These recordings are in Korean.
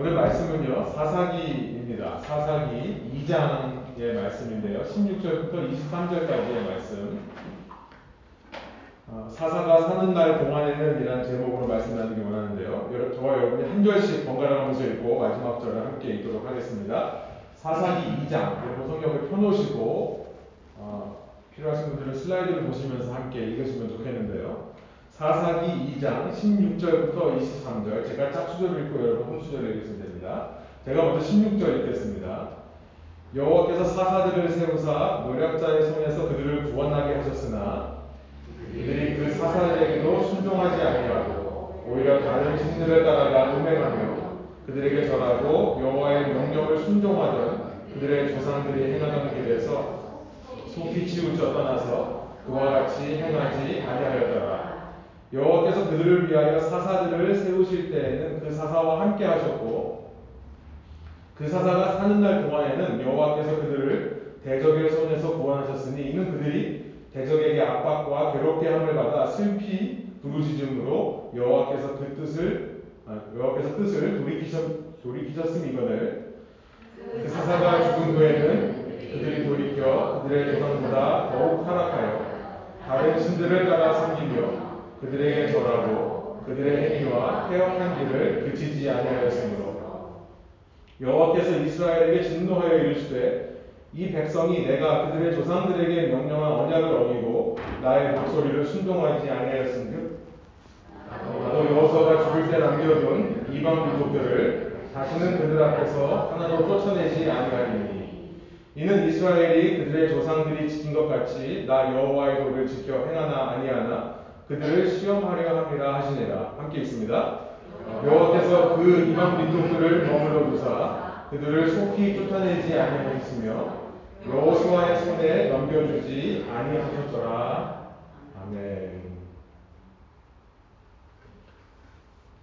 오늘 말씀은요, 사사기입니다. 사사기 2장의 말씀인데요. 16절부터 23절까지의 말씀. 어, 사사가 사는 날 동안에는 이란 제목으로 말씀 나누기 원하는데요. 여러, 저와 여러분이 한 절씩 번갈아 가면서 읽고 마지막 절을 함께 읽도록 하겠습니다. 사사기 2장, 여러분 성경을 펴놓으시고 어, 필요하신 분들은 슬라이드를 보시면서 함께 읽으시면 좋겠는데요. 사사기 2장 16절부터 23절 제가 짝수절을 읽고 여러분 혼수절을 읽으시면 됩니다. 제가 먼저 16절 읽겠습니다. 여호와께서 사사들을 세우사 노략자의 손에서 그들을 구원하게 하셨으나 그들이 그 사사들에게도 순종하지 아니하고 오히려 다른 신들을 따라가 음행하며 그들에게 절하고 여호와의 명령을 순종하던 그들의 조상들이 행하던 길에서 속히 치우쳐 떠나서 그와 같이 행하지 아니하였더라. 여호와께서 그들을 위하여 사사들을 세우실 때에는 그 사사와 함께 하셨고 그 사사가 사는 날 동안에는 여호와께서 그들을 대적의 손에서 구원하셨으니 이는 그들이 대적에게 압박과 괴롭게 함을 받아 슬피 부르짖음으로 여호와께서 그 뜻을 아, 여호와께서 뜻을 돌이키셨 돌이키셨음이거늘. 그 사사가 죽은 후에는 그들이 돌이켜 그들의 조상보다 더욱 타락하여 다른 신들을 따라 섬기며 그들에게 절하고 그들의 행위와 폐역한 길을 그치지 아니하였으므로 여호와께서 이스라엘에게 진노하여 이르시되 이 백성이 내가 그들의 조상들에게 명령한 언약을 어기고 나의 목소리를 순종하지 아니하였은즉 나도 여호수아가 죽을 때 남겨둔 이방 민족들을 다시는 그들 앞에서 하나도 쫓아내지 아니하리니 이는 이스라엘이 그들의 조상들이 지킨 것 같이 나 여호와의 도를 지켜 행하나 아니하나 그들을 시험하려 함이라 하시니라. 함께 있습니다. 여호와께서 그 이방 민족들을 머물러 두사 그들을 속히 쫓아내지 아니하셨으며 여호수아의 손에 넘겨주지 아니하셨더라. 아멘.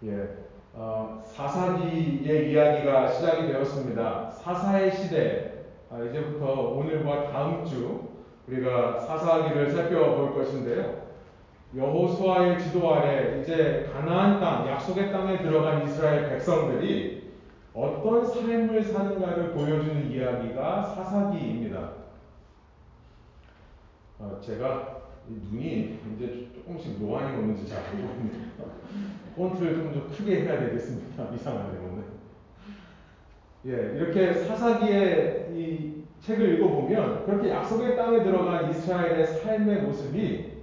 예, 어, 사사기의 이야기가 시작이 되었습니다. 사사의 시대. 아, 이제부터 오늘과 다음 주 우리가 사사기를 살펴볼 것인데요. 여호수아의 지도 아래 이제 가나안 땅, 약속의 땅에 들어간 이스라엘 백성들이 어떤 삶을 사는가를 보여주는 이야기가 사사기입니다. 어, 제가 눈이 이제 조금씩 노안이 오는지 잘 모르겠네요. 폰트를 좀, 좀 크게 해야 되겠습니다. 이상하네요, 오늘. 예, 이렇게 사사기의 이 책을 읽어보면 그렇게 약속의 땅에 들어간 이스라엘의 삶의 모습이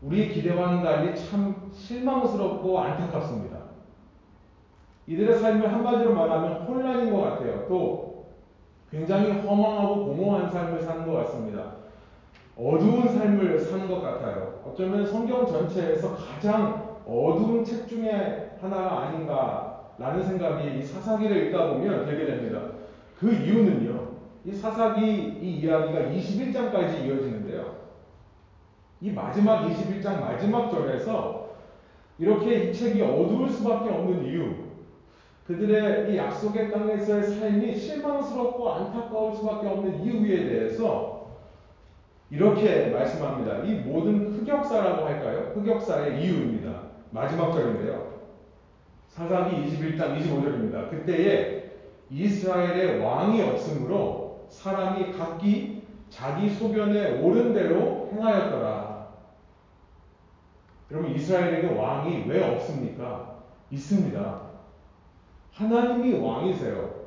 우리 기대와는 달리 참 실망스럽고 안타깝습니다. 이들의 삶을 한마디로 말하면 혼란인 것 같아요. 또 굉장히 허망하고 공허한 삶을 사는 것 같습니다. 어두운 삶을 사는 것 같아요. 어쩌면 성경 전체에서 가장 어두운 책 중에 하나가 아닌가라는 생각이 이 사사기를 읽다 보면 들게 됩니다. 그 이유는요. 이 사사기 이 이야기가 21장까지 이어지는데요. 이 마지막 21장 마지막 절에서 이렇게 이 책이 어두울 수밖에 없는 이유, 그들의 이 약속의 땅에서의 삶이 실망스럽고 안타까울 수밖에 없는 이유에 대해서 이렇게 말씀합니다. 이 모든 흑역사라고 할까요? 흑역사의 이유입니다. 마지막 절인데요. 사사기 21장 25절입니다. 그때에 이스라엘의 왕이 없으므로 사람이 각기 자기 소견에 옳은 대로 행하였더라. 여러분 이스라엘에게 왕이 왜 없습니까? 있습니다. 하나님이 왕이세요.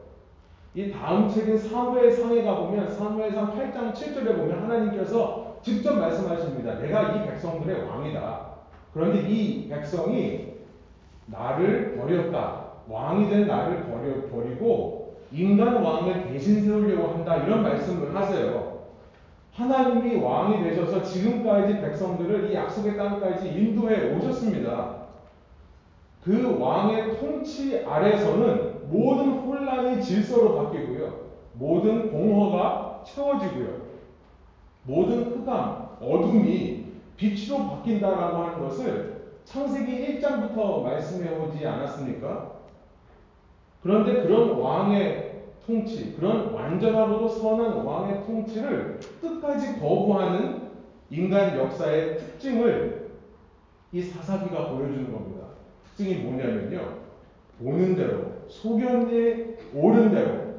이 다음 책인 사무엘상에 가보면 사무엘상 8장 7절에 보면 하나님께서 직접 말씀하십니다. 내가 이 백성들의 왕이다. 그런데 이 백성이 나를 버렸다. 왕이 된 나를 버려, 버리고 인간 왕을 대신 세우려고 한다. 이런 말씀을 하세요. 하나님이 왕이 되셔서 지금까지 백성들을 이 약속의 땅까지 인도해 오셨습니다. 그 왕의 통치 아래서는 모든 혼란이 질서로 바뀌고요. 모든 공허가 채워지고요. 모든 흑암, 어둠이 빛으로 바뀐다라고 하는 것을 창세기 1장부터 말씀해 오지 않았습니까? 그런데 그런 왕의 통치, 그런 완전하고도 선한 왕의 통치를 끝까지 거부하는 인간 역사의 특징을 이 사사기가 보여주는 겁니다. 특징이 뭐냐면요. 보는 대로, 소견에 옳은 대로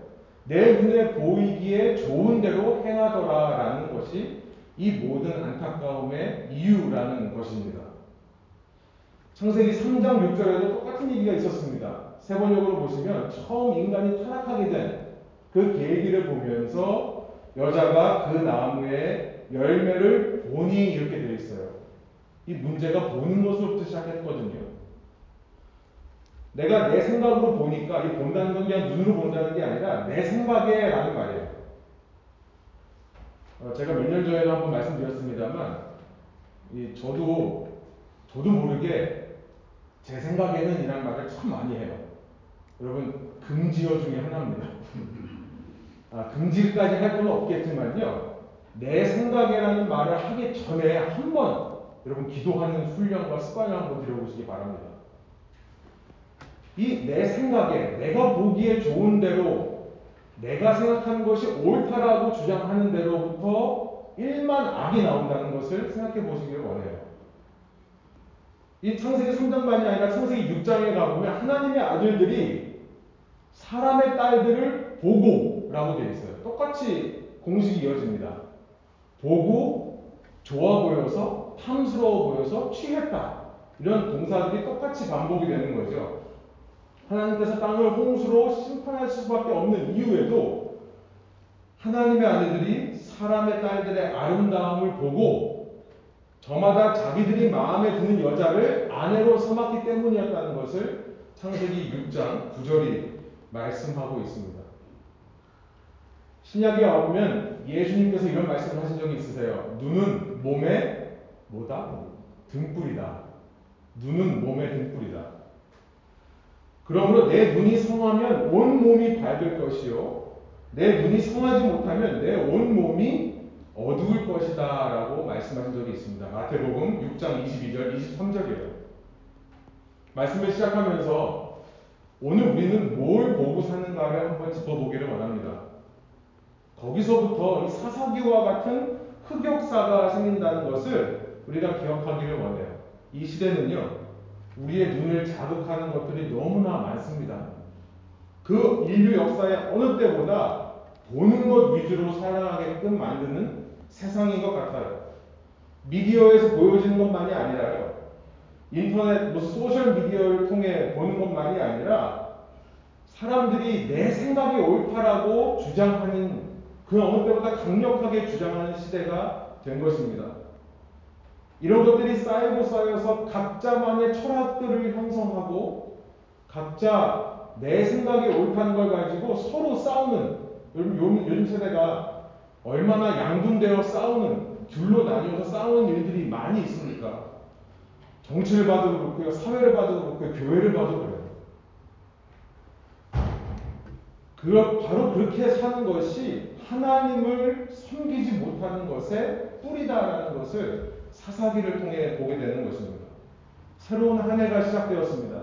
내 눈에 보이기에 좋은 대로 행하더라라는 것이 이 모든 안타까움의 이유라는 것입니다. 창세기 3장 6절에도 똑같은 얘기가 있었습니다. 세 번역으로 보시면 처음 인간이 타락하게 된 그 계기를 보면서 여자가 그 나무의 열매를 보니 이렇게 되어 있어요. 이 문제가 보는 것으로부터 시작했거든요. 내가 내 생각으로 보니까 이 본다는 건 그냥 눈으로 본다는 게 아니라 내 생각에 라는 말이에요. 어, 제가 몇 년 전에도 한번 말씀드렸습니다만, 이 저도, 저도 모르게 제 생각에는 이란 말을 참 많이 해요. 여러분, 금지어 중에 하나입니다. 아, 금지까지 할 건 없겠지만요. 내 생각에라는 말을 하기 전에 한번 여러분 기도하는 훈련과 습관을 한번 들여보시기 바랍니다. 이 내 생각에 내가 보기에 좋은 대로 내가 생각하는 것이 옳다라고 주장하는 대로부터 일만 악이 나온다는 것을 생각해 보시기를 원해요. 이 창세기 3장만이 아니라 창세기 6장에 가보면 하나님의 아들들이 사람의 딸들을 보고 라고 되어 있어요. 똑같이 공식이 이어집니다. 보고 좋아 보여서 탐스러워 보여서 취했다. 이런 동사들이 똑같이 반복이 되는 거죠. 하나님께서 땅을 홍수로 심판하실 수밖에 없는 이유에도 하나님의 아들들이 사람의 딸들의 아름다움을 보고 저마다 자기들이 마음에 드는 여자를 아내로 삼았기 때문이었다는 것을 창세기 6장 9절이 말씀하고 있습니다. 신약에 와보면 예수님께서 이런 말씀을 하신 적이 있으세요. 눈은 몸에 뭐다? 등불이다. 눈은 몸의 등불이다. 그러므로 내 눈이 성하면 온 몸이 밝을 것이요. 내 눈이 성하지 못하면 내 온 몸이 어두울 것이다. 라고 말씀하신 적이 있습니다. 마태복음 6장 22절, 23절이에요. 말씀을 시작하면서 오늘 우리는 뭘 보고 사는가를 한번 짚어보기를 원합니다. 거기서부터 이 사사기와 같은 흑역사가 생긴다는 것을 우리가 기억하기를 원해요. 이 시대는요, 우리의 눈을 자극하는 것들이 너무나 많습니다. 그 인류 역사의 어느 때보다 보는 것 위주로 살아가게끔 만드는 세상인 것 같아요. 미디어에서 보여지는 것만이 아니라요. 인터넷, 무슨 소셜 미디어를 통해 보는 것만이 아니라 사람들이 내 생각이 옳다라고 주장하는 그 어느 때보다 강력하게 주장하는 시대가 된 것입니다. 이런 것들이 쌓이고 쌓여서 각자만의 철학들을 형성하고 각자 내 생각이 옳다는 걸 가지고 서로 싸우는 요즘, 요즘 세대가 얼마나 양분되어 싸우는 둘로 나뉘어서 싸우는 일들이 많이 있습니까? 정치를 봐도 그렇고요, 사회를 봐도 그렇고요, 교회를 봐도 그래요. 그 바로 그렇게 사는 것이 하나님을 섬기지 못하는 것의 뿌리다라는 것을 사사기를 통해 보게 되는 것입니다. 새로운 한 해가 시작되었습니다.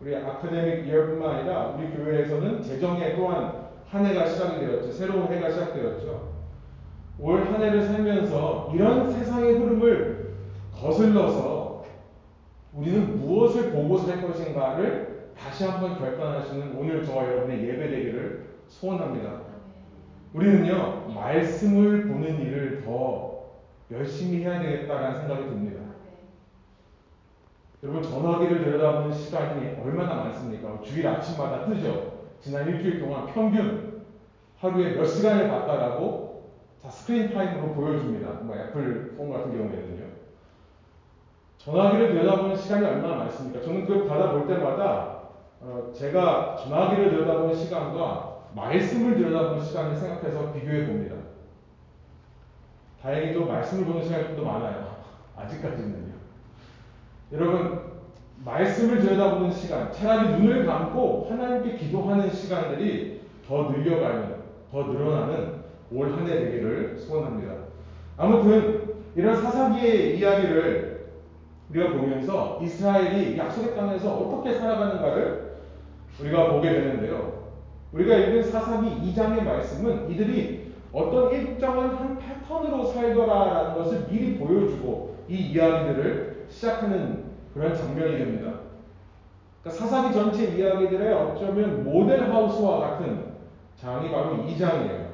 우리 아카데믹 이어뿐만 아니라 우리 교회에서는 재정에 또한 한 해가 시작이 되었죠. 새로운 해가 시작되었죠. 올 한 해를 살면서 이런 세상의 흐름을 거슬러서 우리는 무엇을 보고 살 것인가를 다시 한번 결단하시는 오늘 저와 여러분의 예배 되기를 소원합니다. 우리는요, 말씀을 보는 일을 더 열심히 해야 되겠다라는 생각이 듭니다. 여러분, 전화기를 들여다보는 시간이 얼마나 많습니까? 주일 아침마다 뜨죠? 지난 일주일 동안 평균 하루에 몇 시간을 봤다라고 자, screen time으로 보여줍니다. 뭐 애플 폰 같은 경우에는요. 전화기를 들여다보는 시간이 얼마나 많습니까? 저는 그걸 받아볼 때마다 어, 제가 전화기를 들여다보는 시간과 말씀을 들여다보는 시간을 생각해서 비교해 봅니다. 다행히도 말씀을 보는 시간이 좀 더 많아요. 아직까지는요. 여러분, 말씀을 들여다보는 시간, 차라리 눈을 감고 하나님께 기도하는 시간들이 더 늘려가는, 더 늘어나는 올 한 해 되기를 소원합니다. 아무튼, 이런 사사기의 이야기를 우리가 보면서 이스라엘이 약속의 땅에서 어떻게 살아가는가를 우리가 보게 되는데요. 우리가 읽은 사사기 2장의 말씀은 이들이 어떤 일정한 한 패턴으로 살더라라는 것을 미리 보여주고 이 이야기들을 시작하는 그런 장면이 됩니다. 그러니까 사사기 전체 이야기들의 어쩌면 모델하우스와 같은 장이 바로 이 장이에요.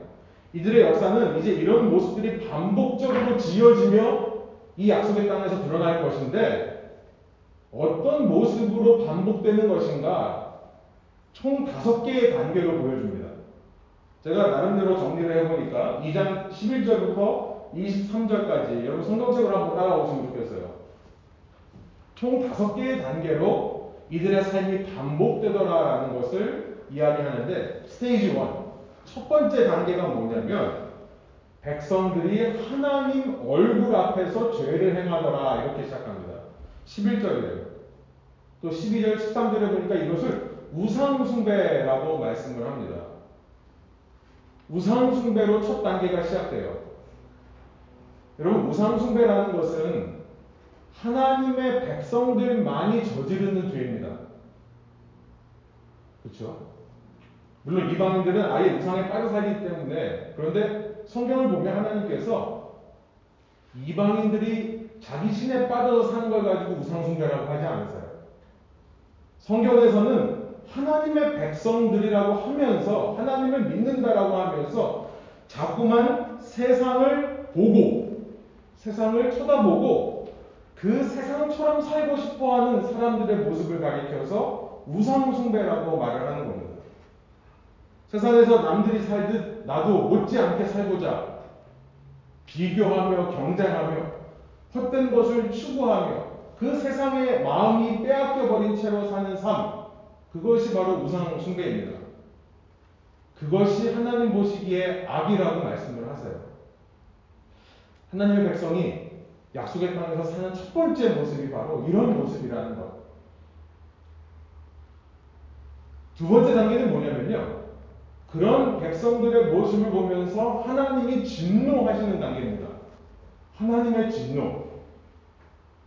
이들의 역사는 이제 이런 모습들이 반복적으로 지어지며 이 약속의 땅에서 드러날 것인데 어떤 모습으로 반복되는 것인가 총 다섯 개의 단계로 보여줍니다. 제가 나름대로 정리를 해보니까 2장 11절부터 23절까지 여러분 성경책으로 한번 따라오시면 좋겠어요. 총 다섯 개의 단계로 이들의 삶이 반복되더라라는 것을 이야기하는데 스테이지 1. 첫 번째 단계가 뭐냐면 백성들이 하나님 얼굴 앞에서 죄를 행하더라 이렇게 시작합니다. 11절이에요. 또 12절, 13절에 보니까 이것을 우상숭배라고 말씀을 합니다. 우상숭배로 첫 단계가 시작돼요. 여러분, 우상숭배라는 것은 하나님의 백성들만이 저지르는 죄입니다. 그렇죠? 물론 이방인들은 아예 우상에 빠져 살기 때문에 그런데 성경을 보면 하나님께서 이방인들이 자기 신에 빠져서 사는 걸 가지고 우상숭배라고 하지 않으세요. 성경에서는 하나님의 백성들이라고 하면서 하나님을 믿는다라고 하면서 자꾸만 세상을 보고 세상을 쳐다보고 그 세상처럼 살고 싶어 하는 사람들의 모습을 가리켜서 우상숭배라고 말을 하는 겁니다. 세상에서 남들이 살듯 나도 못지않게 살고자 비교하며 경쟁하며 헛된 것을 추구하며 그 세상의 마음이 빼앗겨 버린 채로 사는 삶 그것이 바로 우상 숭배입니다. 그것이 하나님 보시기에 악이라고 말씀을 하세요. 하나님의 백성이 약속의 땅에서 사는 첫 번째 모습이 바로 이런 모습이라는 것. 두 번째 단계는 뭐냐면요. 그런 백성들의 모습을 보면서 하나님이 진노하시는 단계입니다. 하나님의 진노.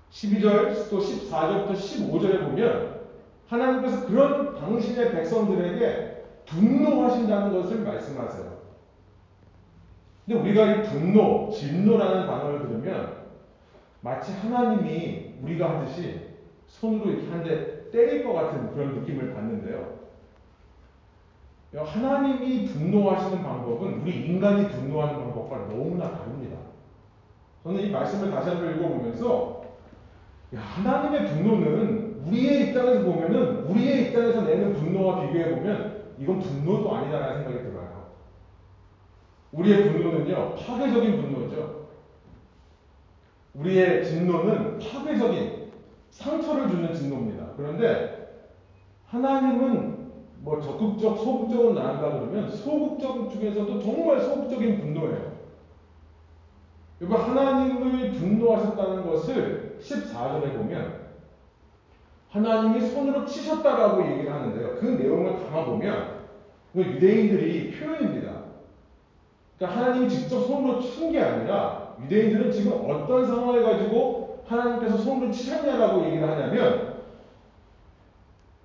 12절 또 14절부터 15절에 보면 하나님께서 그런 당신의 백성들에게 분노하신다는 것을 말씀하세요. 근데 우리가 이 분노, 진노라는 단어를 들으면 마치 하나님이 우리가 하듯이 손으로 이렇게 한 대 때릴 것 같은 그런 느낌을 받는데요. 하나님이 분노하시는 방법은 우리 인간이 분노하는 방법과 너무나 다릅니다. 저는 이 말씀을 다시 한번 읽어보면서 야, 하나님의 분노는 우리의 입장에서 보면은 우리의 입장에서 내는 분노와 비교해 보면 이건 분노도 아니다라는 생각이 들어요. 우리의 분노는요 파괴적인 분노죠. 우리의 진노는 파괴적인 상처를 주는 진노입니다. 그런데 하나님은 뭐 적극적, 소극적은 나간다 그러면 소극적 중에서도 정말 소극적인 분노예요. 여러분 하나님을 분노하셨다는 것을 14절에 보면 하나님이 손으로 치셨다라고 얘기를 하는데요. 그 내용을 담아보면 유대인들이 표현입니다. 그러니까 하나님이 직접 손으로 친 게 아니라 유대인들은 지금 어떤 상황을 가지고 하나님께서 손으로 치셨냐라고 얘기를 하냐면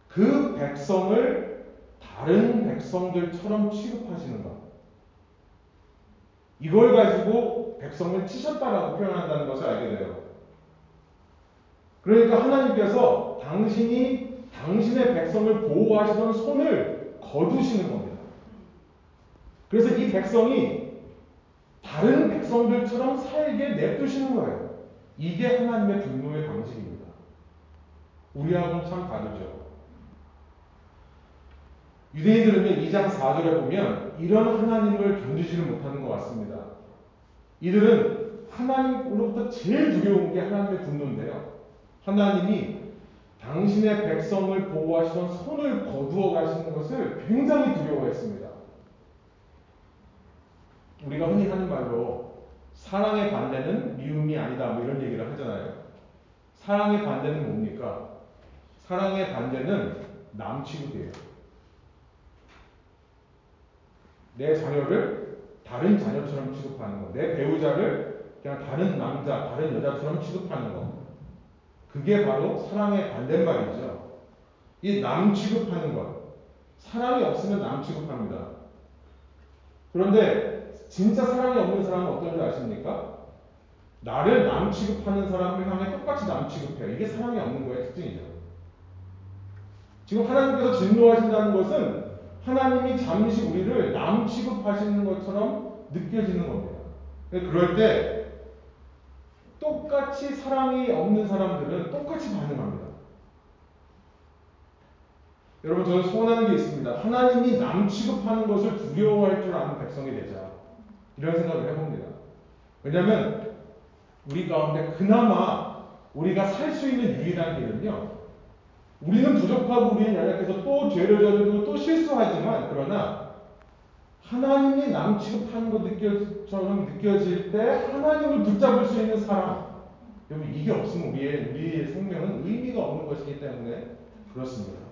그 백성을 다른 백성들처럼 취급하시는 것. 이걸 가지고 백성을 치셨다라고 표현한다는 것을 알게 돼요. 그러니까 하나님께서 당신이 당신의 백성을 보호하시던 손을 거두시는 겁니다. 그래서 이 백성이 다른 백성들처럼 살게 냅두시는 거예요. 이게 하나님의 분노의 방식입니다. 우리하고는 참 다르죠. 유대인들은 2장 4절에 보면 이런 하나님을 견디지를 못하는 것 같습니다. 이들은 하나님으로부터 제일 두려운 게 하나님의 분노인데요. 하나님이 당신의 백성을 보호하시던 손을 거두어 가시는 것을 굉장히 두려워했습니다. 우리가 흔히 하는 말로 사랑의 반대는 미움이 아니다 뭐 이런 얘기를 하잖아요. 사랑의 반대는 뭡니까? 사랑의 반대는 남 취급이에요. 내 자녀를 다른 자녀처럼 취급하는 거. 내 배우자를 그냥 다른 남자, 다른 여자처럼 취급하는 거. 그게 바로 사랑의 반대말이죠. 이 남 취급하는 것. 사랑이 없으면 남 취급합니다. 그런데 진짜 사랑이 없는 사람은 어떤 줄 아십니까? 나를 남 취급하는 사람을 향해 똑같이 남 취급해요. 이게 사랑이 없는 거의 특징이죠. 지금 하나님께서 진노하신다는 것은 하나님이 잠시 우리를 남 취급하시는 것처럼 느껴지는 겁니다. 그럴 때 똑같이 사랑이 없는 사람들은 똑같이 반응합니다. 여러분 저는 소원하는 게 있습니다. 하나님이 남 취급하는 것을 두려워할 줄 아는 백성이 되자. 이런 생각을 해봅니다. 왜냐하면 우리 가운데 그나마 우리가 살 수 있는 유일한 길은요. 우리는 부족하고 우리는 연약해서 또 죄를 저지르고 또 실수하지만 그러나 하나님이 남 취급하는 것처럼 느껴질 때 하나님을 붙잡을 수 있는 사람 여러분 이게 없으면 우리의 우리의 생명은 의미가 없는 것이기 때문에 그렇습니다.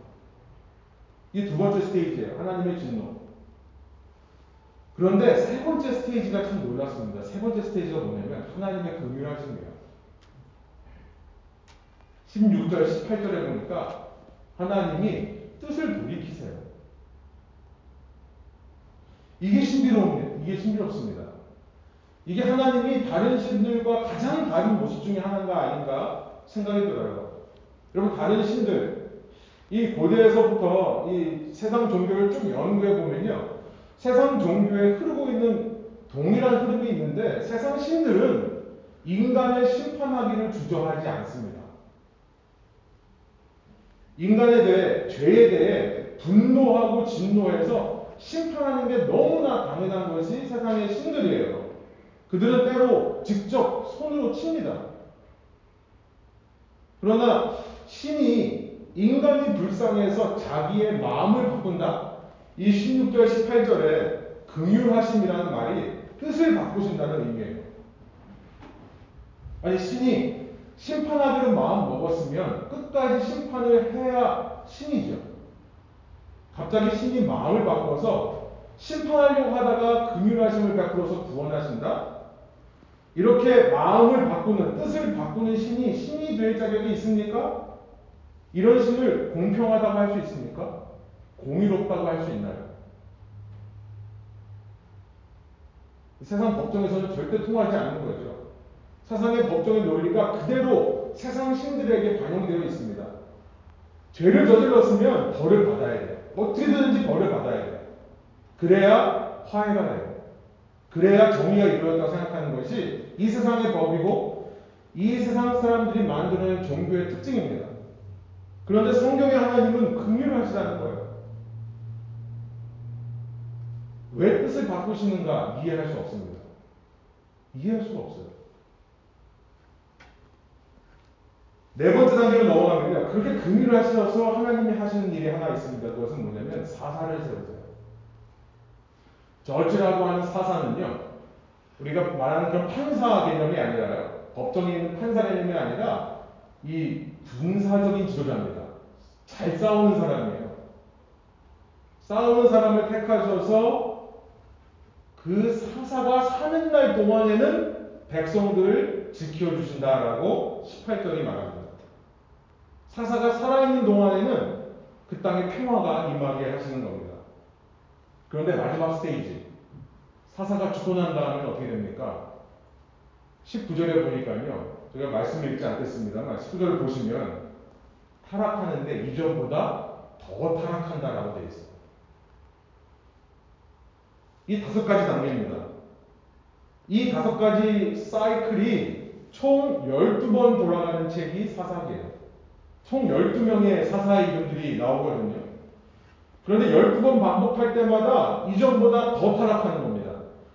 이게 두 번째 스테이지예요. 하나님의 진노. 그런데 세 번째 스테이지가 참 놀랐습니다. 세 번째 스테이지가 뭐냐면 하나님의 긍휼하십니다. 16절, 18절에 보니까 하나님이 뜻을 돌이키세요. 이게 신비로운, 이게 신비롭습니다. 이게 하나님이 다른 신들과 가장 다른 모습 중에 하나가 아닌가 생각이 들어요. 여러분, 다른 신들, 이 고대에서부터 이 세상 종교를 쭉 연구해 보면요. 세상 종교에 흐르고 있는 동일한 흐름이 있는데 세상 신들은 인간을 심판하기를 주저하지 않습니다. 인간에 대해, 죄에 대해 분노하고 진노해서 심판하는 게 너무나 당연한 것이 세상의 신들이에요. 그들은 때로 직접 손으로 칩니다. 그러나 신이 인간이 불쌍해서 자기의 마음을 바꾼다? 이 16절, 18절에 긍휼하심이라는 말이 뜻을 바꾸신다는 의미예요. 아니, 신이 심판하기로 마음 먹었으면 끝까지 심판을 해야 신이죠. 갑자기 신이 마음을 바꿔서 심판하려고 하다가 긍휼하심을 베풀어서 구원하신다? 이렇게 마음을 바꾸는 뜻을 바꾸는 신이 신이 될 자격이 있습니까? 이런 신을 공평하다고 할 수 있습니까? 공의롭다고 할 수 있나요? 세상 법정에서는 절대 통하지 않는 거죠. 세상의 법정의 논리가 그대로 세상 신들에게 반영되어 있습니다. 죄를 저질렀으면 벌을 받아야 돼요. 어떻게든지 벌을 받아야 돼요. 그래야 화해가 돼요. 그래야 정의가 이루어졌다고 생각하는 것이 이 세상의 법이고 이 세상 사람들이 만드는 종교의 특징입니다. 그런데 성경의 하나님은 긍휼하시다는 거예요. 왜 뜻을 바꾸시는가 이해할 수 없습니다. 이해할 수가 없어요. 네 번째 단계로 넘어가면요. 그렇게 긍휼을 하셔서 하나님이 하시는 일이 하나 있습니다. 그것은 뭐냐면 사사를 세우세요. 저지라고 하는 사사는요. 우리가 말하는 그런 판사 개념이 아니라요. 법정에 있는 판사 개념이 아니라 이 군사적인 지도자입니다. 잘 싸우는 사람이에요. 싸우는 사람을 택하셔서 그 사사가 사는 날 동안에는 백성들을 지켜주신다라고 18절이 말합니다. 사사가 살아있는 동안에는 그 땅에 평화가 임하게 하시는 겁니다. 그런데 마지막 스테이지, 사사가 죽고 난 다음에 어떻게 됩니까? 19절에 보니까요, 제가 말씀을 읽지 않겠습니다만, 19절을 보시면, 타락하는데 이전보다 더 타락한다라고 되어 있어요. 이 다섯 가지 단계입니다. 이 다섯 가지 사이클이 총 12번 돌아가는 책이 사사기예요. 총 12명의 사사의 이름들이 나오거든요. 그런데 12번 반복할 때마다 이전보다 더 타락하는 겁니다.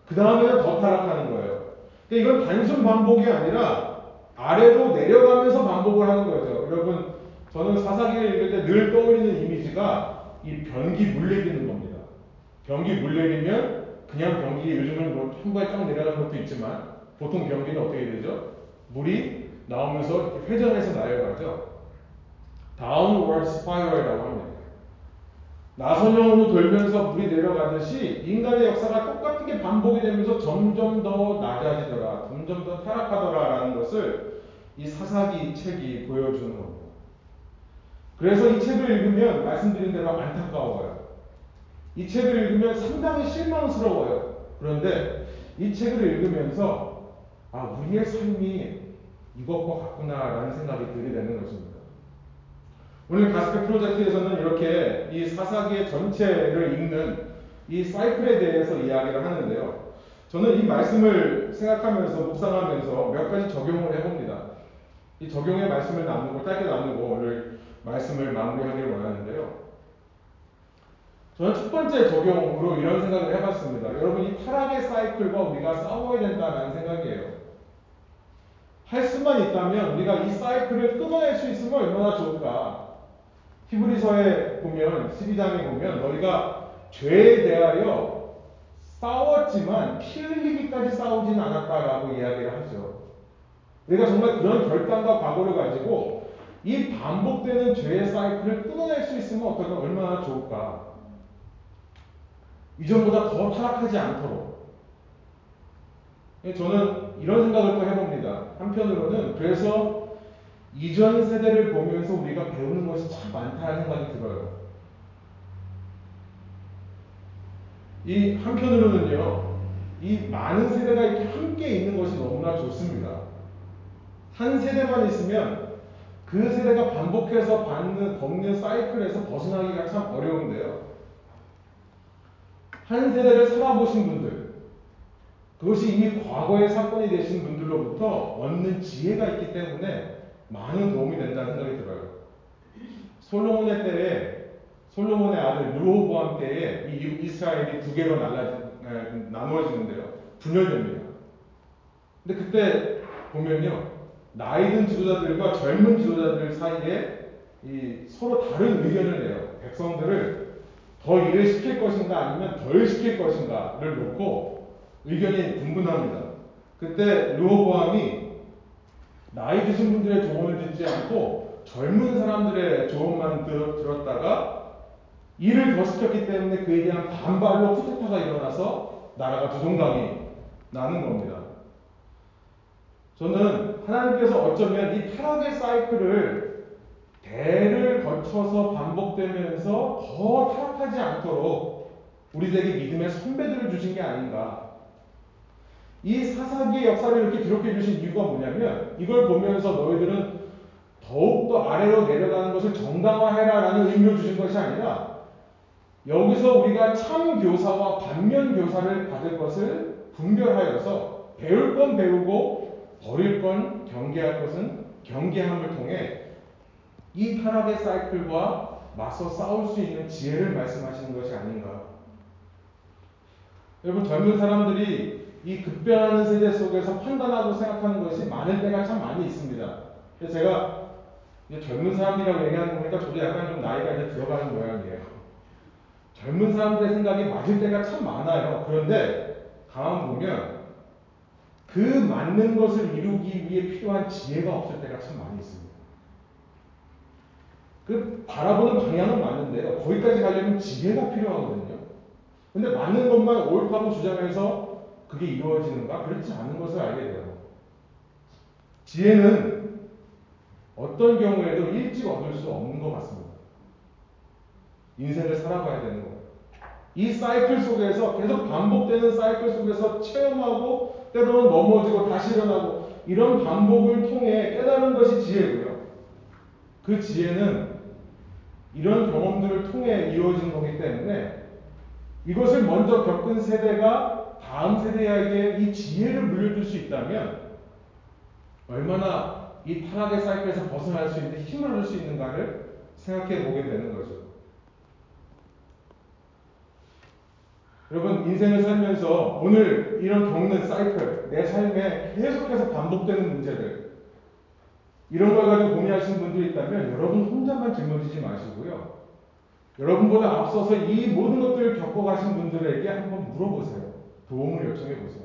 그 다음에는 더 타락하는 거예요. 그러니까 이건 단순 반복이 아니라 아래로 내려가면서 반복을 하는 거죠. 여러분, 저는 사사기를 읽을 때 늘 떠올리는 이미지가 이 변기 물 내리는 겁니다. 변기 물 내리면 그냥 변기 요즘은 뭐 한 번에 쫙 내려가는 것도 있지만 보통 변기는 어떻게 되죠? 물이 나오면서 회전해서 내려가죠. downward spiral이라고 합니다. 나선형으로 돌면서 물이 내려가듯이 인간의 역사가 똑같게 반복이 되면서 점점 더 낮아지더라, 점점 더 타락하더라라는 것을 이 사사기 책이 보여주는 겁니다. 그래서 이 책을 읽으면 말씀드린 대로 안타까워요. 이 책을 읽으면 상당히 실망스러워요. 그런데 이 책을 읽으면서 아 우리의 삶이 이것과 같구나라는 생각이 들게 되는 것입니다. 오늘 가스페 프로젝트에서는 이렇게 이 사사기의 전체를 읽는 이 사이클에 대해서 이야기를 하는데요. 저는 이 말씀을 생각하면서 묵상하면서 몇 가지 적용을 해봅니다. 이 적용의 말씀을 나누고 짧게 나누고 오늘 말씀을 마무리하기를 원하는데요. 저는 첫 번째 적용으로 이런 생각을 해봤습니다. 여러분 이 타락의 사이클과 우리가 싸워야 된다는 생각이에요. 할 수만 있다면 우리가 이 사이클을 끊어낼 수 있으면 얼마나 좋을까. 히브리서에 보면 12장에 보면 너희가 죄에 대하여 싸웠지만 피 흘리기까지 싸우지는 않았다라고 이야기를 하죠. 우리가 정말 그런 결단과 각오를 가지고 이 반복되는 죄의 사이클을 끊어낼 수 있으면 어떨까 얼마나 좋을까. 이전보다 더 타락하지 않도록. 저는 이런 생각을 또 해봅니다. 한편으로는 그래서 이전 세대를 보면서 우리가 배우는 것이 참 많다는 생각이 들어요. 이 한편으로는요, 이 많은 세대가 이렇게 함께 있는 것이 너무나 좋습니다. 한 세대만 있으면 그 세대가 반복해서 받는, 겪는 사이클에서 벗어나기가 참 어려운데요. 한 세대를 살아보신 분들, 그것이 이미 과거의 사건이 되신 분들로부터 얻는 지혜가 있기 때문에 많은 도움이 된다는 생각이 들어요. 솔로몬의 때에 솔로몬의 아들 르호보암 때에 이 이스라엘이 두 개로 날라 나누어지는데요. 분열됩니다. 근데 그때 보면요. 나이든 지도자들과 젊은 지도자들 사이에 이 서로 다른 의견을 내요. 백성들을 더 일을 시킬 것인가 아니면 덜 시킬 것인가를 놓고 의견이 분분합니다. 그때 르호보암이 나이 드신 분들의 조언을 듣지 않고 젊은 사람들의 조언만 들었다가 일을 더 시켰기 때문에 그에 대한 반발로 쿠데타가 일어나서 나라가 두동강이 나는 겁니다. 저는 하나님께서 어쩌면 이 타락의 사이클을 대를 거쳐서 반복되면서 더 타락하지 않도록 우리에게 믿음의 선배들을 주신 게 아닌가. 이 사사기의 역사를 이렇게 기록해 주신 이유가 뭐냐면 이걸 보면서 너희들은 더욱더 아래로 내려가는 것을 정당화해라라는 의미로 주신 것이 아니라 여기서 우리가 참 교사와 반면 교사를 받을 것을 분별하여서 배울 건 배우고 버릴 건 경계할 것은 경계함을 통해 이 타락의 사이클과 맞서 싸울 수 있는 지혜를 말씀하시는 것이 아닌가. 여러분 젊은 사람들이 이 급변하는 세대 속에서 판단하고 생각하는 것이 많을 때가 참 많이 있습니다. 그래서 제가 젊은 사람이라고 얘기하는 거 보니까 저도 약간 좀 나이가 이제 들어가는 모양이에요. 젊은 사람들의 생각이 맞을 때가 참 많아요. 그런데 가만 보면 그 맞는 것을 이루기 위해 필요한 지혜가 없을 때가 참 많이 있습니다. 그 바라보는 방향은 맞는데요. 거기까지 가려면 지혜가 필요하거든요. 근데 맞는 것만 옳다고 주장해서 그게 이루어지는가? 그렇지 않은 것을 알게 돼요. 지혜는 어떤 경우에도 일찍 얻을 수 없는 것 같습니다. 인생을 살아가야 되는 거예요. 이 사이클 속에서 계속 반복되는 사이클 속에서 체험하고 때로는 넘어지고 다시 일어나고 이런 반복을 통해 깨달은 것이 지혜고요. 그 지혜는 이런 경험들을 통해 이루어진 거기 때문에 이것을 먼저 겪은 세대가 다음 세대에게 이 지혜를 물려줄 수 있다면 얼마나 이 타락의 사이클에서 벗어날 수 있는 힘을 얻을 수 있는가를 생각해 보게 되는 거죠. 여러분 인생을 살면서 오늘 이런 겪는 사이클, 내 삶에 계속해서 반복되는 문제들 이런 걸 가지고 고민하시는 분들이 있다면 여러분 혼자만 짊어지지 마시고요. 여러분보다 앞서서 이 모든 것들을 겪어가신 분들에게 한번 물어보세요. 도움을 요청해 보세요.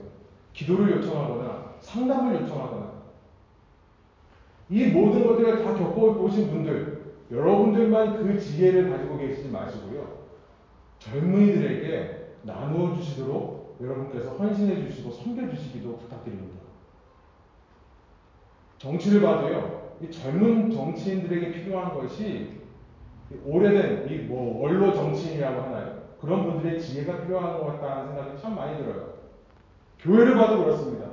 기도를 요청하거나 상담을 요청하거나 이 모든 것들을 다 겪어보신 분들 여러분들만 그 지혜를 가지고 계시지 마시고요. 젊은이들에게 나누어 주시도록 여러분께서 헌신해 주시고 섬겨 주시기도 부탁드립니다. 정치를 봐도요, 이 젊은 정치인들에게 필요한 것이 오래된 이 뭐 원로 정치인이라고 하나요? 그런 분들의 지혜가 필요한 것 같다는 생각이 참 많이 들어요. 교회를 봐도 그렇습니다.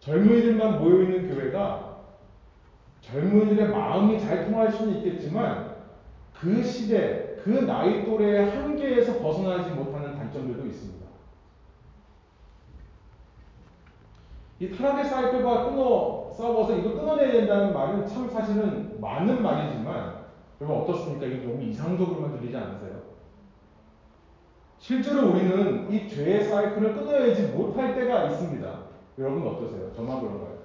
젊은이들만 모여 있는 교회가 젊은이들의 마음이 잘 통할 수는 있겠지만 그 시대, 그 나이 또래의 한계에서 벗어나지 못하는 단점들도 있습니다. 이 타락의 사이클과 끊어 싸워서 이거 끊어내야 된다는 말은 참 사실은 맞는 말이지만 여러분 어떻습니까? 이거 너무 이상적으로만 들리지 않으세요? 실제로 우리는 이 죄의 사이클을 끊어내지 못할 때가 있습니다. 여러분 어떠세요? 저만 그런가요?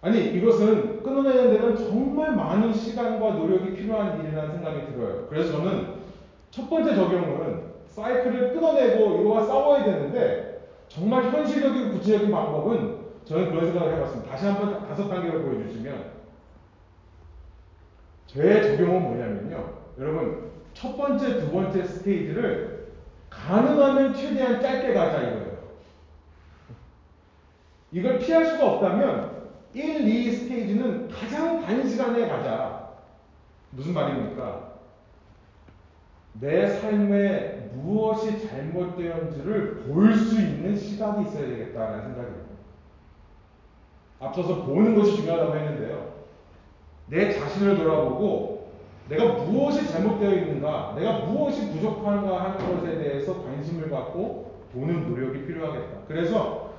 아니 이것은 끊어내는 데는 정말 많은 시간과 노력이 필요한 일이라는 생각이 들어요. 그래서 저는 첫 번째 적용은 사이클을 끊어내고 이거와 싸워야 되는데 정말 현실적이고 구체적인 방법은 저는 그런 생각을 해봤습니다. 다시 한번 다섯 단계로 보여주시면 죄의 적용은 뭐냐면요. 여러분 첫 번째, 두 번째 스테이지를 가능하면 최대한 짧게 가자 이거예요. 이걸 피할 수가 없다면 1, 2 스테이지는 가장 단시간에 가자. 무슨 말입니까? 내 삶에 무엇이 잘못되었는지를 볼 수 있는 시각이 있어야 되겠다는 생각입니다. 앞서서 보는 것이 중요하다고 했는데요. 내 자신을 돌아보고 내가 무엇이 잘못되어 있는가, 내가 무엇이 부족한가 하는 것에 대해서 관심을 갖고 보는 노력이 필요하겠다. 그래서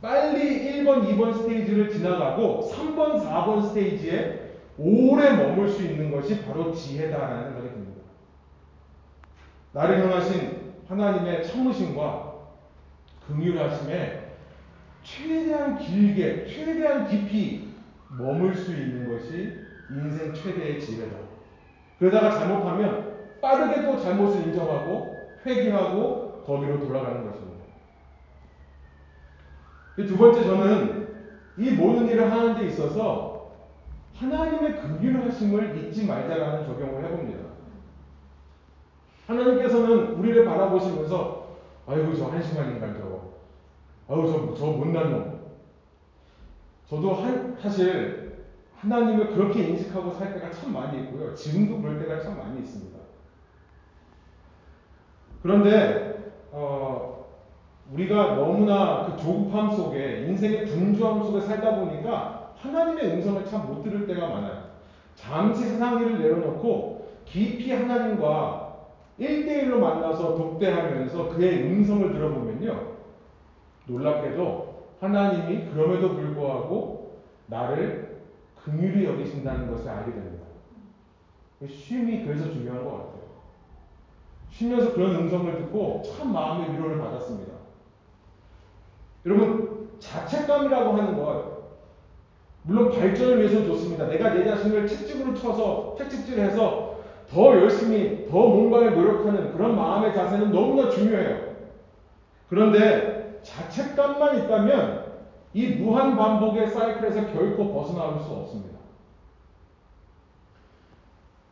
빨리 1번, 2번 스테이지를 지나가고 3번, 4번 스테이지에 오래 머물 수 있는 것이 바로 지혜다라는 생각이 듭니다. 나를 향하신 하나님의 참으심과 긍휼하심에 최대한 길게, 최대한 깊이 머물 수 있는 것이 인생 최대의 지혜다. 그러다가 잘못하면 빠르게 또 잘못을 인정하고 회개하고 거기로 돌아가는 것입니다. 두 번째 저는 이 모든 일을 하는 데 있어서 하나님의 긍휼하심을 잊지 말자라는 적용을 해봅니다. 하나님께서는 우리를 바라보시면서 아이고 저 한심한 인간 저거 아이고 저, 저 못난 놈 저도 한, 사실 하나님을 그렇게 인식하고 살 때가 참 많이 있고요. 지금도 그럴 때가 참 많이 있습니다. 그런데 어, 우리가 너무나 그 조급함 속에 인생의 분주함 속에 살다 보니까 하나님의 음성을 참 못 들을 때가 많아요. 잠시 세상 일을 내려놓고 깊이 하나님과 1대1로 만나서 독대하면서 그의 음성을 들어보면요. 놀랍게도 하나님이 그럼에도 불구하고 나를 긍휼히 여기신다는 것을 알게 됩니다. 쉼이 그래서 중요한 것 같아요. 쉬면서 그런 음성을 듣고 참 마음의 위로를 받았습니다. 여러분, 자책감이라고 하는 것, 물론 발전을 위해서는 좋습니다. 내가 내 자신을 채찍으로 쳐서, 채찍질해서 더 열심히, 더 뭔가를 노력하는 그런 마음의 자세는 너무나 중요해요. 그런데 자책감만 있다면 이 무한 반복의 사이클에서 결코 벗어나올 수 없습니다.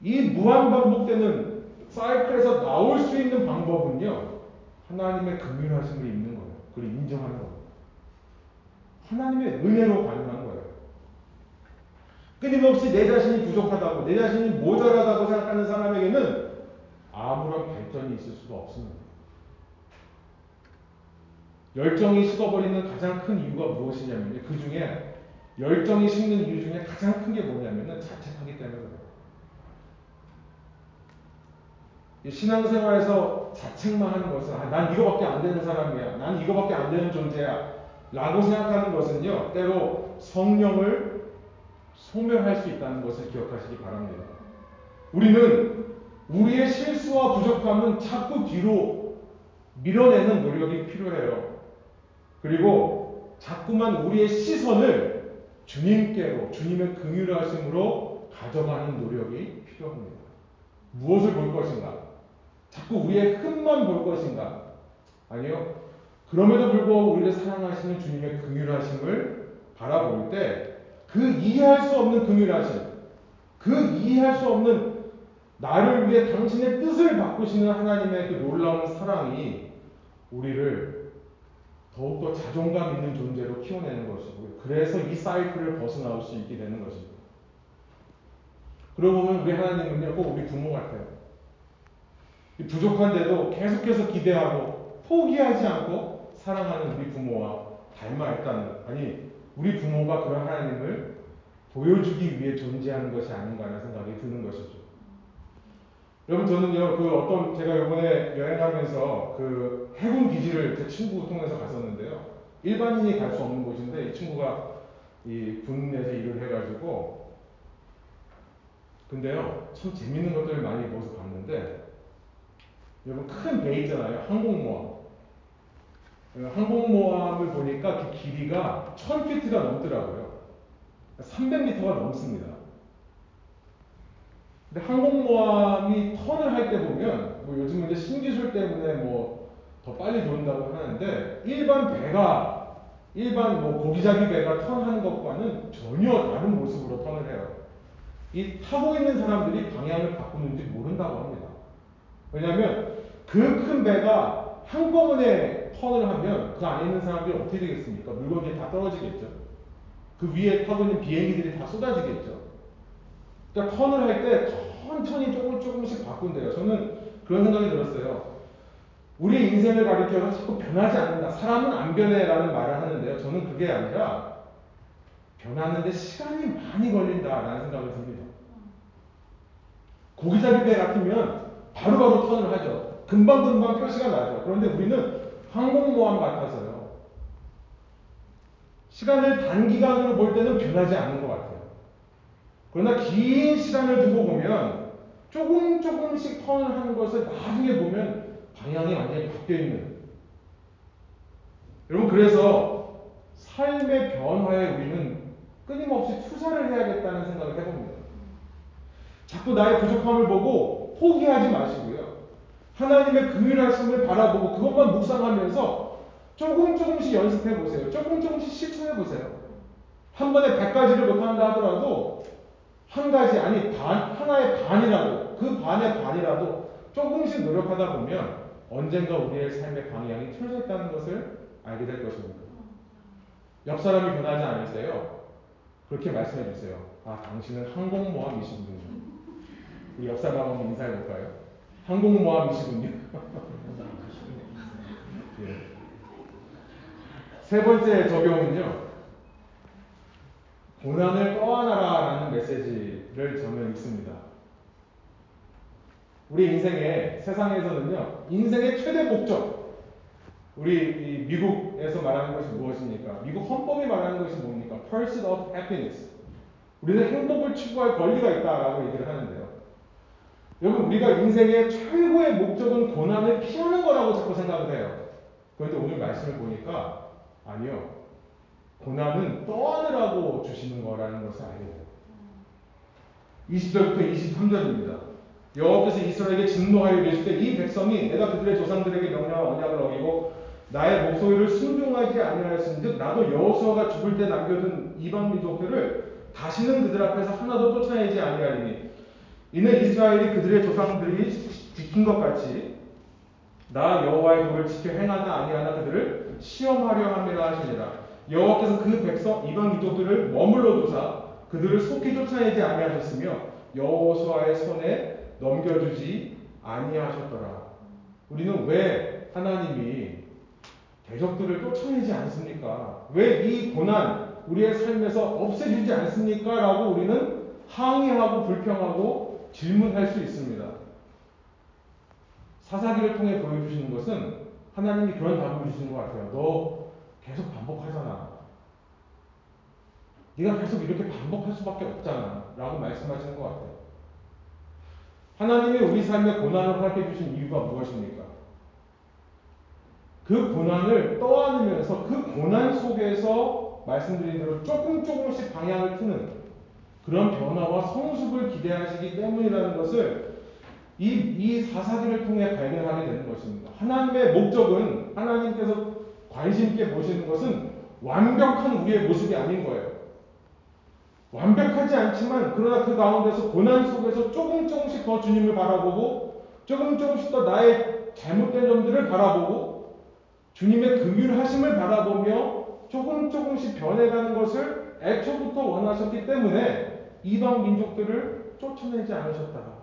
이 무한 반복되는 사이클에서 나올 수 있는 방법은요, 하나님의 긍휼하심을 입는 거예요. 그리고 인정하는 겁니다. 하나님의 은혜로 가능한 거예요. 끊임없이 내 자신이 부족하다고, 내 자신이 모자라다고 생각하는 사람에게는 아무런 발전이 있을 수가 없습니다. 열정이 식어버리는 가장 큰 이유가 무엇이냐면요. 그 중에 열정이 식는 이유 중에 가장 큰 게 뭐냐면은 자책하기 때문에 그래요. 신앙생활에서 자책만 하는 것은 아, 난 이거밖에 안 되는 사람이야. 난 이거밖에 안 되는 존재야. 라고 생각하는 것은요, 때로 성령을 소멸할 수 있다는 것을 기억하시기 바랍니다. 우리는 우리의 실수와 부족함은 자꾸 뒤로 밀어내는 노력이 필요해요. 그리고 자꾸만 우리의 시선을 주님께로, 주님의 긍휼하심으로 가져가는 노력이 필요합니다. 무엇을 볼 것인가? 자꾸 우리의 흠만 볼 것인가? 아니요. 그럼에도 불구하고 우리를 사랑하시는 주님의 긍휼하심을 바라볼 때 그 이해할 수 없는 긍휼하심, 그 이해할 수 없는 나를 위해 당신의 뜻을 바꾸시는 하나님의 그 놀라운 사랑이 우리를 더욱더 자존감 있는 존재로 키워내는 것이고요. 그래서 이 사이클을 벗어나올 수 있게 되는 것입니다. 그러고 보면 우리 하나님은요, 꼭 우리 부모 같아요. 부족한데도 계속해서 기대하고 포기하지 않고 사랑하는 우리 부모와 닮아 있다는 아니 우리 부모가 그런 하나님을 보여주기 위해 존재하는 것이 아닌가라는 생각이 드는 것이죠. 여러분 저는요 그 어떤 제가 이번에 여행하면서 그 해군 기지를 제 친구 통해서 갔었는데요. 일반인이 갈 수 없는 곳인데 이 친구가 이 군에서 일을 해가지고 근데요 참 재밌는 것들을 많이 보서 봤는데 여러분 큰 배 있잖아요. 항공모함. 항공모함을 보니까 그 길이가 1000피트가 넘더라고요. 300m가 넘습니다 근데 항공모함이 턴을 할 때 보면 뭐 요즘 이제 신기술 때문에 뭐 더 빨리 돈다고 하는데 일반 배가 일반 뭐 고기잡이 배가 턴하는 것과는 전혀 다른 모습으로 턴을 해요. 이 타고 있는 사람들이 방향을 바꾸는지 모른다고 합니다. 왜냐하면 그 큰 배가 한꺼번에 턴을 하면 그 안에 있는 사람들이 어떻게 되겠습니까? 물건이 다 떨어지겠죠. 그 위에 타고 있는 비행기들이 다 쏟아지겠죠. 그러니까 턴을 할 때 천천히 조금 조금씩 바꾼대요. 저는 그런 생각이 들었어요. 우리 인생을 가리켜서 자꾸 변하지 않는다. 사람은 안 변해라는 말을 하는데요. 저는 그게 아니라 변하는데 시간이 많이 걸린다라는 생각을 듭니다. 고기잡이배 같으면 바로바로 턴을 하죠. 금방금방 표시가 나죠. 그런데 우리는 항공모함 같아서요. 시간을 단기간으로 볼 때는 변하지 않는 것 같아요. 그러나 긴 시간을 두고 보면 조금 조금씩 턴을 하는 것을 나중에 보면 방향이 완전히 바뀌어 있는. 여러분, 그래서 삶의 변화에 우리는 끊임없이 투자를 해야겠다는 생각을 해봅니다. 자꾸 나의 부족함을 보고 포기하지 마시고요. 하나님의 긍휼하심을 바라보고 그것만 묵상하면서 조금 조금씩 연습해 보세요. 조금 조금씩 실천해 보세요. 한 번에 100가지를 못한다 하더라도 한 가지 아니 반 하나의 반이라도 그 반의 반이라도 조금씩 노력하다 보면 언젠가 우리의 삶의 방향이 틀어져 있다는 것을 알게 될 것입니다. 옆 사람이 변하지 않으세요? 그렇게 말씀해 주세요. 아, 당신은 항공모함이시군요. 우리 옆 사람 한번 인사해 볼까요? 항공모함이시군요. 예. 세 번째 적용은요. 고난을 떠안아라라는 메시지를 저는 읽습니다. 우리 인생에 세상에서는요 인생의 최대 목적 우리 미국에서 말하는 것이 무엇입니까? 미국 헌법이 말하는 것이 뭡니까? Pursuit of happiness. 우리는 행복을 추구할 권리가 있다라고 얘기를 하는데요. 여러분 우리가 인생의 최고의 목적은 고난을 피하는 거라고 자꾸 생각을 해요. 그런데 오늘 말씀을 보니까 아니요. 고난은 떠안으라고 주시는 거라는 것을 알게 돼요. 20절부터 23절입니다. 여호와께서 이스라엘에게 진노하여 이르실 때이 백성이 내가 그들의 조상들에게 명령한 언약을 어기고 나의 목소리를 순종하지 아니하였은즉 나도 여호수아가 죽을 때 남겨둔 이방 민족들을 다시는 그들 앞에서 하나도 쫓아내지 아니하리니 이는 이스라엘이 그들의 조상들이 지킨 것 같이 나 여호와의 도를 지켜 행하나 아니하나 그들을 시험하려 함이라 하시니라 여호와께서 그 백성 이방 민족들을 머물러 두사 그들을 속히 쫓아내지 아니하셨으며 여호수아의 손에 넘겨주지 아니하셨더라. 우리는 왜 하나님이 대적들을 쫓아내지 않습니까? 왜 이 고난 우리의 삶에서 없애주지 않습니까? 라고 우리는 항의하고 불평하고 질문할 수 있습니다. 사사기를 통해 보여주시는 것은 하나님이 그런 답을 주시는 것 같아요. 너 계속 반복하잖아. 네가 계속 이렇게 반복할 수밖에 없잖아. 라고 말씀하시는 것 같아요. 하나님이 우리 삶에 고난을 허락해 주신 이유가 무엇입니까? 그 고난을 떠안으면서 그 고난 속에서 말씀드린 대로 조금 조금씩 방향을 트는 그런 변화와 성숙을 기대하시기 때문이라는 것을 이, 이 사사기를 통해 발견하게 되는 것입니다. 하나님의 목적은 하나님께서 관심 있게 보시는 것은 완벽한 우리의 모습이 아닌 거예요. 완벽하지 않지만 그러나 그 가운데서 고난 속에서 조금 조금씩 더 주님을 바라보고 조금 조금씩 더 나의 잘못된 점들을 바라보고 주님의 긍휼 하심을 바라보며 조금 조금씩 변해가는 것을 애초부터 원하셨기 때문에 이방 민족들을 쫓아내지 않으셨다.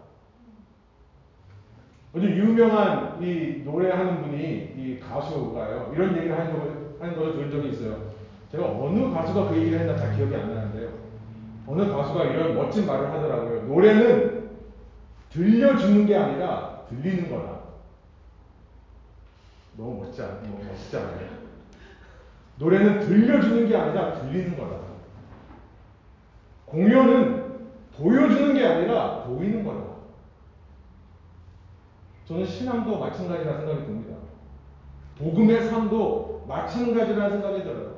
아주 유명한 이 노래하는 분이 이 가수가요. 이런 얘기를 하는, 적, 하는 것을 들은 적이 있어요. 제가 어느 가수가 그 얘기를 했나 잘 기억이 안 나는데요. 어느 가수가 이런 멋진 말을 하더라고요. 노래는 들려주는 게 아니라 들리는 거다. 너무 멋지, 않, 뭐 멋있지 않아요? 노래는 들려주는 게 아니라 들리는 거다. 공연은 보여주는 게 아니라 보이는 거다. 저는 신앙도 마찬가지라 생각이 듭니다. 복음의 삶도 마찬가지라는 생각이 들어요.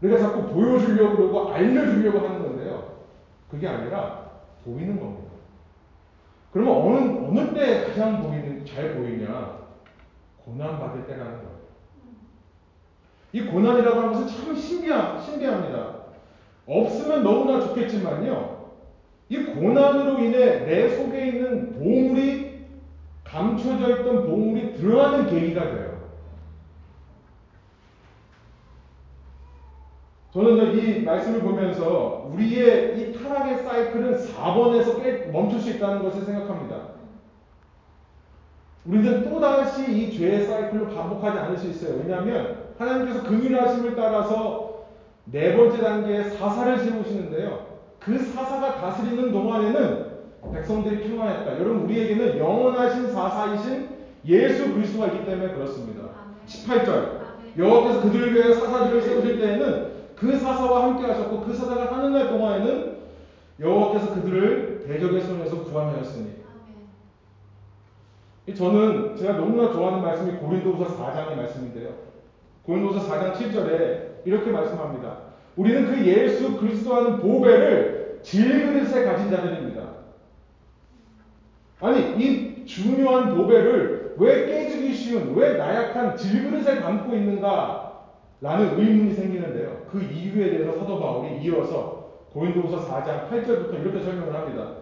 우리가 자꾸 보여주려고 그러고 알려주려고 하는 건데요. 그게 아니라 보이는 겁니다. 그러면 어느, 어느 때 가장 보이는, 잘 보이냐? 고난받을 때라는 거예요. 이 고난이라고 하는 것은 참 신비하, 신비합니다. 없으면 너무나 좋겠지만요. 이 고난으로 인해 내 속에 있는 보물이 감춰져 있던 보물이 드러나는 계기가 돼요. 저는 이 말씀을 보면서 우리의 이 타락의 사이클은 4번에서 멈출 수 있다는 것을 생각합니다. 우리는 또다시 이 죄의 사이클로 반복하지 않을 수 있어요. 왜냐하면 하나님께서 금일하심을 따라서 네 번째 단계에 사사를 세우시는데요. 그 사사가 다스리는 동안에는 백성들이 평안했다. 여러분 우리에게는 영원하신 사사이신 예수 그리스도가 있기 때문에 그렇습니다. 18절 여호와께서 그들을 위해 사사들을 세우실 때에는 그 사사와 함께 하셨고 그 사사가 하는 날 동안에는 여호와께서 그들을 대적의 손에서 구원하였으니 저는 제가 너무나 좋아하는 말씀이 고린도후서 4장의 말씀인데요. 고린도후서 4장 7절에 이렇게 말씀합니다. 우리는 그 예수 그리스도 하는 보배를 질그릇에 가진 자들입니다. 아니 이 중요한 보배를 왜 깨지기 쉬운 왜 나약한 질그릇에 담고 있는가 라는 의문이 생기는데요. 그 이유에 대해서 사도 바울이 이어서 고린도후서 4장 8절부터 이렇게 설명을 합니다.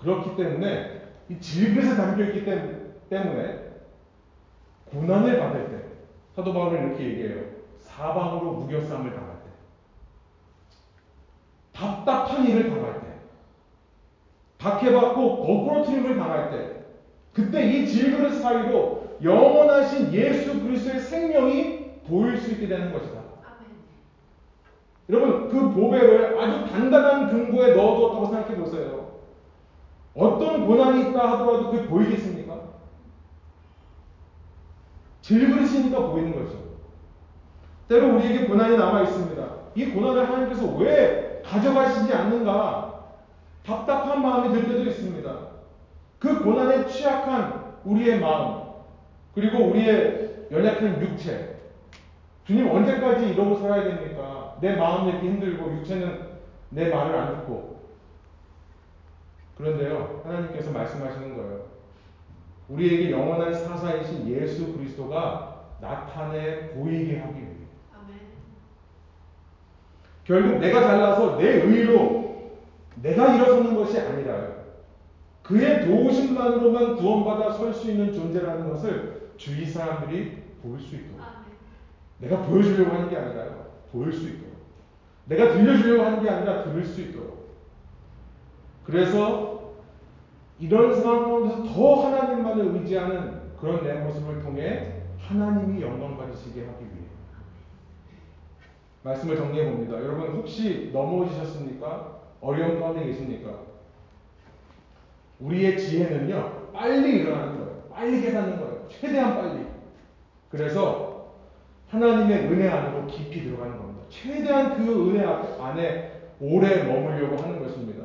그렇기 때문에 이 질그릇에 담겨 있기 때문에 고난을 받을 때 사도 바울은 이렇게 얘기해요. 사방으로 무교쌈을 당할 때 답답한 일을 당할 때 박해받고 거꾸로트림을 당할 때 그때 이 질그릇 사이로 영원하신 예수 그리스도의 생명이 보일 수 있게 되는 것이다. 여러분 그 보배를 아주 단단한 금고에 넣어두었다고 생각해 보세요. 어떤 고난이 있다 하더라도 그게 보이겠습니까? 질그릇이니까 보이는 거죠. 때로 우리에게 고난이 남아 있습니다. 이 고난을 하나님께서 왜 가져가시지 않는가? 답답한 마음이 들 때도 있습니다. 그 고난에 취약한 우리의 마음, 그리고 우리의 연약한 육체. 주님 언제까지 이러고 살아야 됩니까? 내 마음 내기 힘들고 육체는 내 말을 안 듣고 그런데요, 하나님께서 말씀하시는 거예요. 우리에게 영원한 사사이신 예수 그리스도가 나타내 보이게 하기. 결국 내가 잘나서 내 의로 내가 일어서는 것이 아니라요. 그의 도우심만으로만 구원받아 설 수 있는 존재라는 것을 주위 사람들이 볼 수 있도록. 내가 보여주려고 하는 게 아니라요. 보일 수 있도록. 내가 들려주려고 하는 게 아니라 들을 수 있도록. 그래서 이런 상황 가운데서 더 하나님만을 의지하는 그런 내 모습을 통해 하나님이 영광 받으시게 하기 위해 말씀을 정리해 봅니다. 여러분 혹시 넘어지셨습니까? 어려운 가운데 계십니까? 우리의 지혜는요 빨리 일어나는 거예요. 빨리 깨닫는 거예요. 최대한 빨리. 그래서 하나님의 은혜 안으로 깊이 들어가는 겁니다. 최대한 그 은혜 안에 오래 머물려고 하는 것입니다.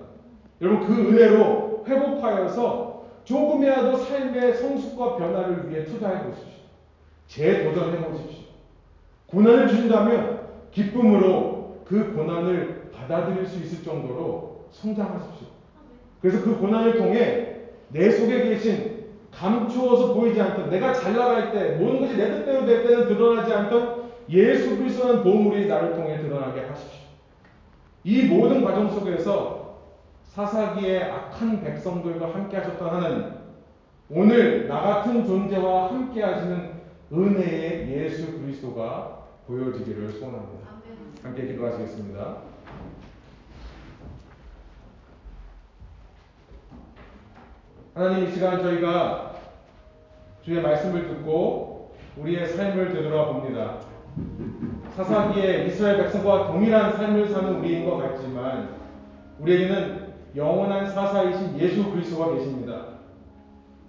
여러분 그 은혜로 회복하여서 조금이라도 삶의 성숙과 변화를 위해 투자해 보십시오. 재도전해 보십시오. 고난을 주신다면 기쁨으로 그 고난을 받아들일 수 있을 정도로 성장하십시오. 그래서 그 고난을 통해 내 속에 계신 감추어서 보이지 않던 내가 잘 나갈 때 모든 것이 내 뜻대로 될 때는 드러나지 않던 예수 그리스도는 보물이 나를 통해 드러나게 하십시오. 이 모든 과정 속에서 사사기의 악한 백성들과 함께 하셨던 하나님, 오늘 나 같은 존재와 함께 하시는 은혜의 예수 그리스도가 보여지기를 소원합니다. 함께 기도하시겠습니다. 하나님 이 시간 저희가 주의 말씀을 듣고 우리의 삶을 되돌아 봅니다. 사사기의 이스라엘 백성과 동일한 삶을 사는 우리인 것 같지만 우리에게는 영원한 사사이신 예수 그리스도가 계십니다.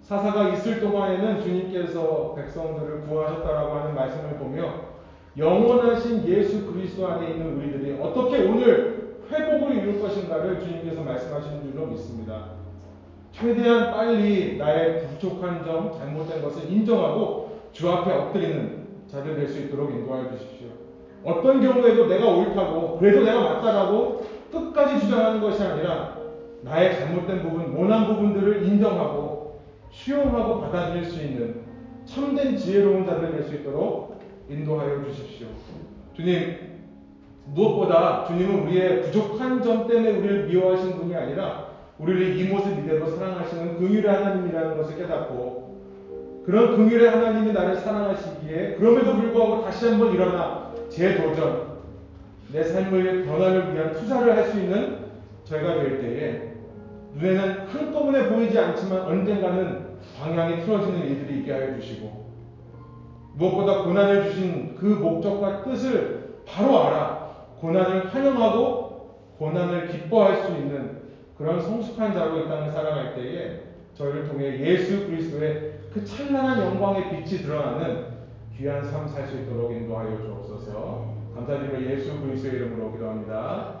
사사가 있을 동안에는 주님께서 백성들을 구하셨다라고 하는 말씀을 보며 영원하신 예수 그리스도 안에 있는 우리들이 어떻게 오늘 회복을 이룰 것인가를 주님께서 말씀하시는 줄로 믿습니다. 최대한 빨리 나의 부족한 점, 잘못된 것을 인정하고 주 앞에 엎드리는 자들 될 수 있도록 인도하여 주십시오. 어떤 경우에도 내가 옳다고, 그래도 내가 맞다라고 끝까지 주장하는 것이 아니라 나의 잘못된 부분, 모난 부분들을 인정하고 수용하고 받아들일 수 있는 참된 지혜로운 자들 될 수 있도록 인도하여 주십시오. 주님, 무엇보다 주님은 우리의 부족한 점 때문에 우리를 미워하신 분이 아니라 우리를 이 모습 이대로 사랑하시는 긍휼의 하나님이라는 것을 깨닫고 그런 긍휼의 하나님이 나를 사랑하시기에 그럼에도 불구하고 다시 한번 일어나 재도전 내 삶의 변화를 위한 투자를 할 수 있는 저희가 될 때에 눈에는 한꺼번에 보이지 않지만 언젠가는 방향이 틀어지는 일들이 있게 하여 주시고 무엇보다 고난을 주신 그 목적과 뜻을 바로 알아 고난을 환영하고 고난을 기뻐할 수 있는 그런 성숙한 자로 이 땅을 살아갈 때에 저희를 통해 예수 그리스도의 그 찬란한 영광의 빛이 드러나는 귀한 삶 살 수 있도록 인도하여 주옵소서. 감사드리며 예수 그리스도의 이름으로 기도합니다.